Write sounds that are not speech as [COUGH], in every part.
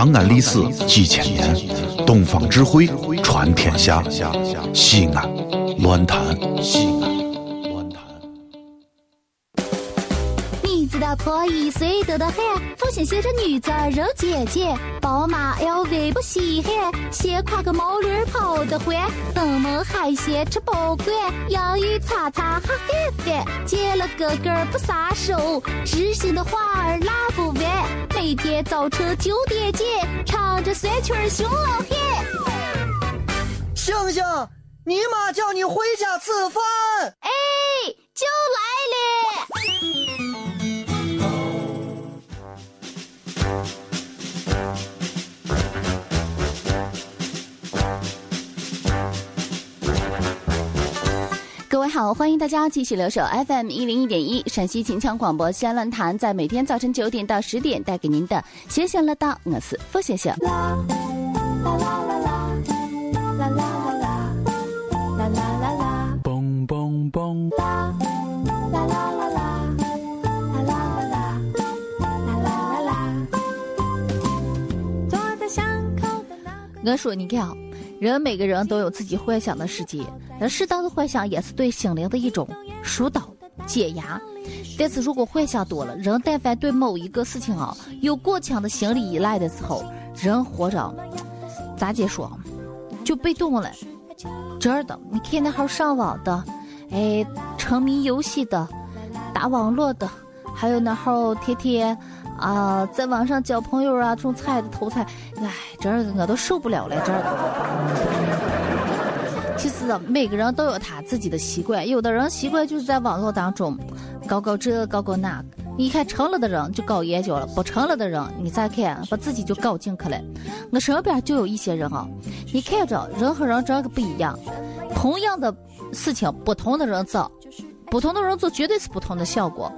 长安历史几千年，东方智慧传天下。西安，乱谈西安，你知道破一岁多的很，父亲写着女子肉姐姐，宝马 LV 不稀罕，先挎个毛驴跑得欢，登门海鲜吃不惯，洋芋擦擦哈很烦，见了哥哥不撒手，知心的话儿拉不完，每天早晨九点见，唱着酸曲儿熊老汉。星星，你妈叫你回家吃饭。好，欢迎大家继续留守 FM 一零一点一陕西秦腔广播西安论坛，在每天早晨九点到十点带给您的闲闲乐道，我是付先生。啦啦啦啦啦啦啦啦啦啦啦啦，嘣嘣嘣！啦啦啦啦啦啦啦啦啦啦啦啦。坐在巷口的那个。我说，你看啊，人每个人都有自己幻想的世界，那适当的幻想也是对心灵的一种疏导、解压。但是如果幻想多了，人但凡对某一个事情啊有过强的心理依赖的时候，人活着咋解说，就被动了。真的，你看那号上网的，哎，沉迷游戏的，打网络的，还有那号天天啊、在网上交朋友啊，种菜的偷菜，哎，这儿我都受不了了，这儿的。其实啊每个人都有他自己的习惯，有的人习惯就是在网络当中搞搞这搞搞那。你看成了的人就搞研究了，不成了的人，你再看把自己就搞进去了。我身边就有一些人啊，你看着人和人这个不一样，同样的事情不同的人做，不同的人做绝对是不同的效果。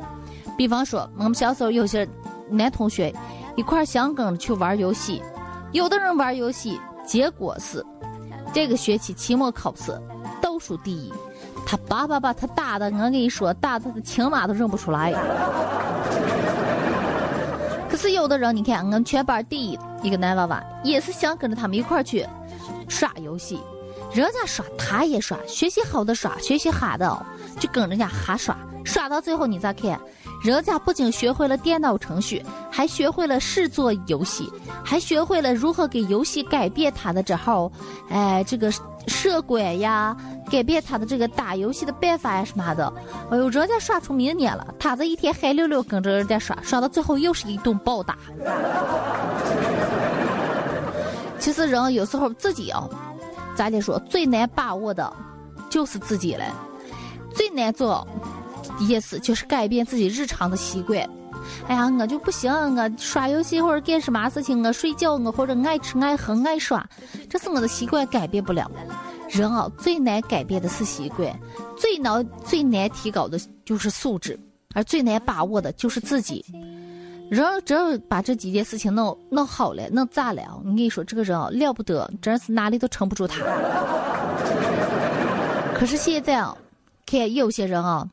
比方说，我们小时候有些男同学一块儿想跟着去玩游戏，有的人玩游戏，结果是这个学期期末考试倒数第一，他爸爸把他打的，我跟你说，打的亲妈都认不出来。[LAUGHS] 可是有的人，你看，我们全班第一一个男娃娃，也是想跟着他们一块儿去耍游戏，人家耍他也耍，学习好的耍，学习哈的就跟人家哈耍，耍到最后你再看，人家不仅学会了电脑程序，还学会了试做游戏，还学会了如何给游戏改变他的这号，哎，这个设关呀，改变他的这个打游戏的办法呀什么的。哎呦，人家耍出名年了，他这一天嗨溜溜跟着人家耍，耍到最后又是一顿暴打。其实人有时候自己啊，咋的说，最难把握的，就是自己了。最难做意思就是改变自己日常的习惯。哎呀，我就不行，我刷游戏或者干什么事情，我睡觉，我或者爱吃爱喝爱耍，这是我的习惯，改变不了。人啊，最难改变的是习惯，最难最难提高的就是素质，而最难把握的就是自己。人只要把这几件事情弄弄好了，弄咋了？我跟你说，这个人啊了不得，真是哪里都撑不住他。[LAUGHS] 可是现在啊，看有些人啊，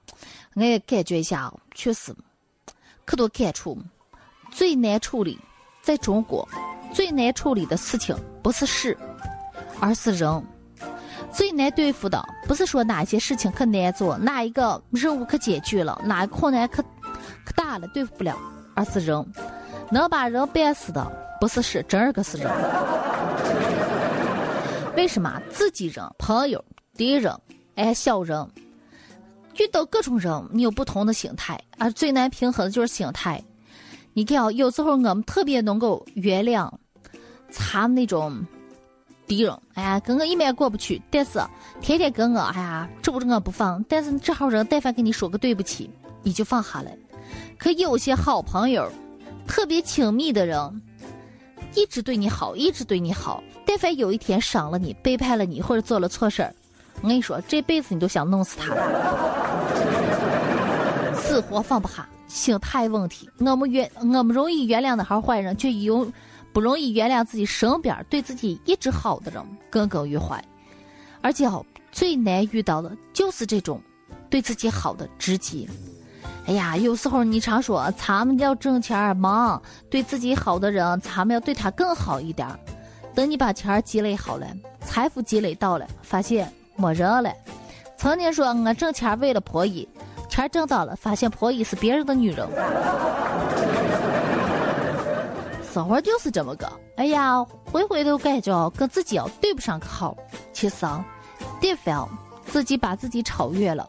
我也感觉一下，确实可多感触。最难处理，在中国最难处理的事情不是事，而是人。最难对付的不是说哪些事情可难做，哪一个任务可艰巨了，哪一个困难可可大了，对付不了，而是人。能把人办死的不是事，真儿个是人。为什么自己人、朋友、敌人、哎小人，遇到各种人，你有不同的心态，而最难平衡的就是心态。你看啊，有时候我们特别能够原谅他们那种敌人，哎呀，跟我一面过不去，但是天天跟我，哎呀，揪着我不放。但是这号人，但凡跟你说个对不起，你就放下来。可有些好朋友，特别亲密的人，一直对你好，一直对你好。但凡有一天伤了你、背叛了你，或者做了错事儿，我跟你说，这辈子你都想弄死他，死活放不下，心态问题。我们原我们容易原谅那号坏人，却有不容易原谅自己身边对自己一直好的人耿耿于怀。而且哦，最难遇到的就是这种对自己好的知己。哎呀，有时候你常说，咱们要挣钱忙，对自己好的人，咱们要对他更好一点。等你把钱积累好了，财富积累到了，发现没人了。曾经说我挣钱为了婆姨，钱挣到了，发现婆姨是别人的女人。生活就是这么个，哎呀，回回都感觉跟自己哦对不上个号。其实啊，但凡自己把自己超越了。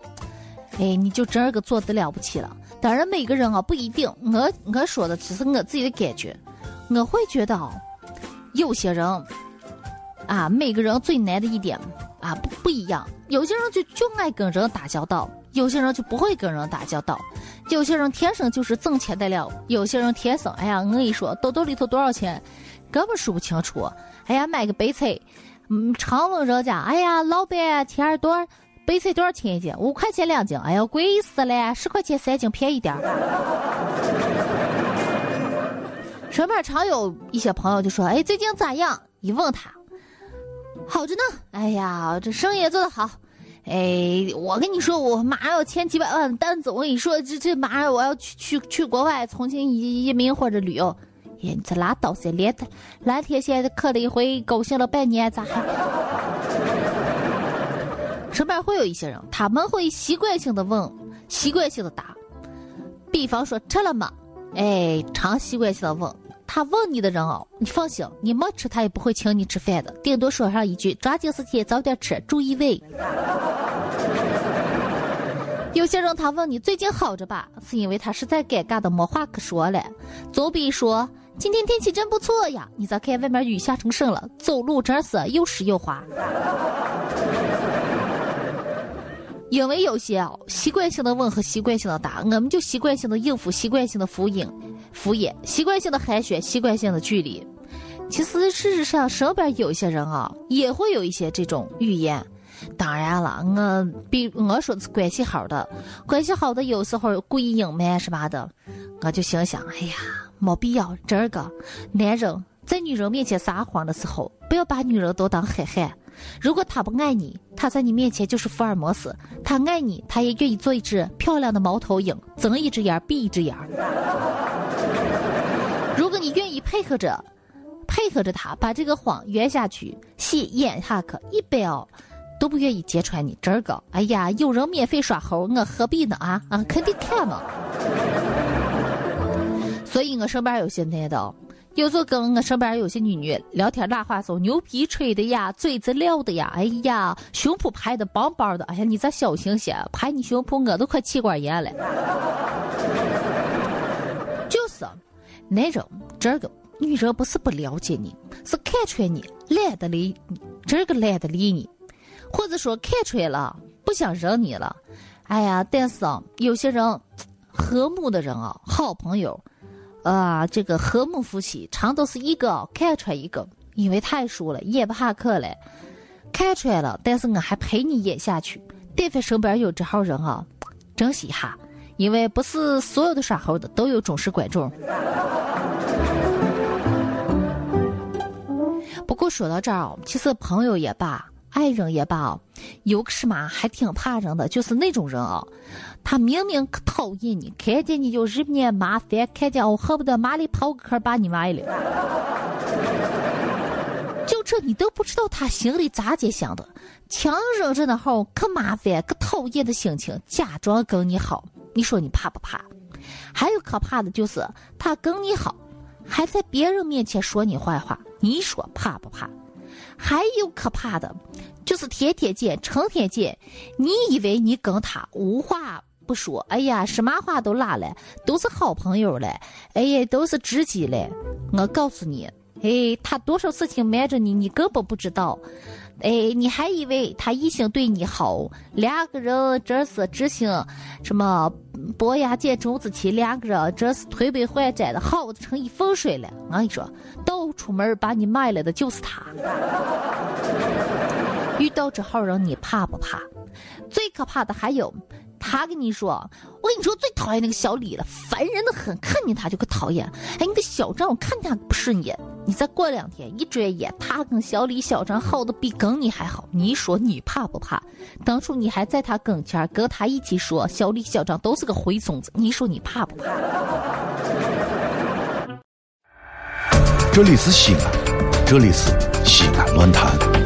哎，你就真个做的了不起了。当然，每个人啊不一定。我我说的只是我自己的感觉。我会觉得，有些人啊，每个人最难的一点啊不不一样。有些人就就爱跟人打交道，有些人就不会跟人打交道。有些人天生就是挣钱的料，有些人天生，哎呀，我跟你说，兜兜里头多少钱，根本数不清楚。哎呀，买个白菜，嗯，常问人家，哎呀，老板，钱儿多。白菜多少钱一斤？五块钱两斤。哎呀，贵死了！十块钱三斤，便宜点儿。[LAUGHS] 身边常有一些朋友就说：“哎，最近咋样？”一问他，好着呢。哎呀，这生意做得好。哎，我跟你说，我马上要签几百万的单子。我跟你说，这这马上我要去去去国外重新移移民或者旅游。哎，你这拉倒噻，连蓝天现在磕了一回，高兴了半年，咋还？身边会有一些人，他们会习惯性的问，习惯性的答。比方说吃了吗？哎，常习惯性的问。他问你的人哦，你放心，你没吃他也不会请你吃饭的，顶多说上一句抓紧时间早点吃，注意胃。[LAUGHS] 有些人他问你最近好着吧，是因为他实在尴尬的没话可说了。总比说今天天气真不错呀，你再看外面雨下成什了，走路真是又湿又滑。因为有些哦，习惯性的问和习惯性的答，我们就习惯性的应付，习惯性的敷衍，敷衍，习惯性的寒暄，习惯性的距离。其实事实上，身边有些人啊，也会有一些这种语言。当然了，我比我说的是关系好的，关系好的有时候故意隐瞒什么的，我就心想，哎呀，没必要。这个男人在女人面前撒谎的时候，不要把女人都当海汉。如果他不爱你，他在你面前就是福尔摩斯；他爱你，他也愿意做一只漂亮的猫头鹰，睁一只眼闭一只眼。如果你愿意配合着，配合着他把这个谎圆下去，戏演下去，一般哦都不愿意揭穿你。这个，哎呀，有人免费耍猴，我何必呢？啊啊，肯定看嘛。所以我身边有些男的。有时候跟我身边有些女女聊天拉话，说牛皮吹的呀，嘴子撂的呀，哎呀，胸脯拍的棒棒的，哎呀，你咋小心些？拍你胸脯，我都快气管炎了。就是，男人这个女人不是不了解你，是看穿你懒得理你，这个懒得理你，或者说看穿了不想认你了。哎呀，但是啊，有些人 [TSK] 和睦的人啊，好朋友。啊，这个和睦夫妻常都是一个看出来一个，因为太熟了，演不下去了，看出来了，但是我还陪你演下去。但凡身边有这号人啊，珍惜一下，因为不是所有的耍猴的都有忠实观众。[LAUGHS] 不过说到这儿，其实朋友也罢。爱人也罢，有个什么还挺怕人的，就是那种人啊，他明明可讨厌你，看见你就日你麻烦，看见我恨不得马里跑个壳把你埋了。就这你都不知道他心里咋介想的，强忍着那号可麻烦、可讨厌的心情，假装跟你好，你说你怕不怕？还有可怕的就是他跟你好，还在别人面前说你坏话，你说怕不怕？还有可怕的，就是天天见，成天见。你以为你跟他无话不说？哎呀，什么话都拉了，都是好朋友了。哎呀，都是知己了。我告诉你，哎，他多少事情瞒着你，你根本不知道。哎，你还以为他一心对你好？两个人这是知心，什么伯牙见钟子期，两个人这是推杯换盏的，好的成一风水了。我跟你说，到出门把你卖了的就是他。遇到这号人，你怕不怕？最可怕的还有，他跟你说，我跟你说最讨厌那个小李了，烦人的很，看见他就可讨厌。哎，你个小张，我看见他不顺眼。你再过两天一转眼，他跟小李小张好的比跟你还好，你说你怕不怕？当初你还在他跟前跟他一起说小李小张都是个灰孙子，你说你怕不怕？这里是西安，这里是西安论坛。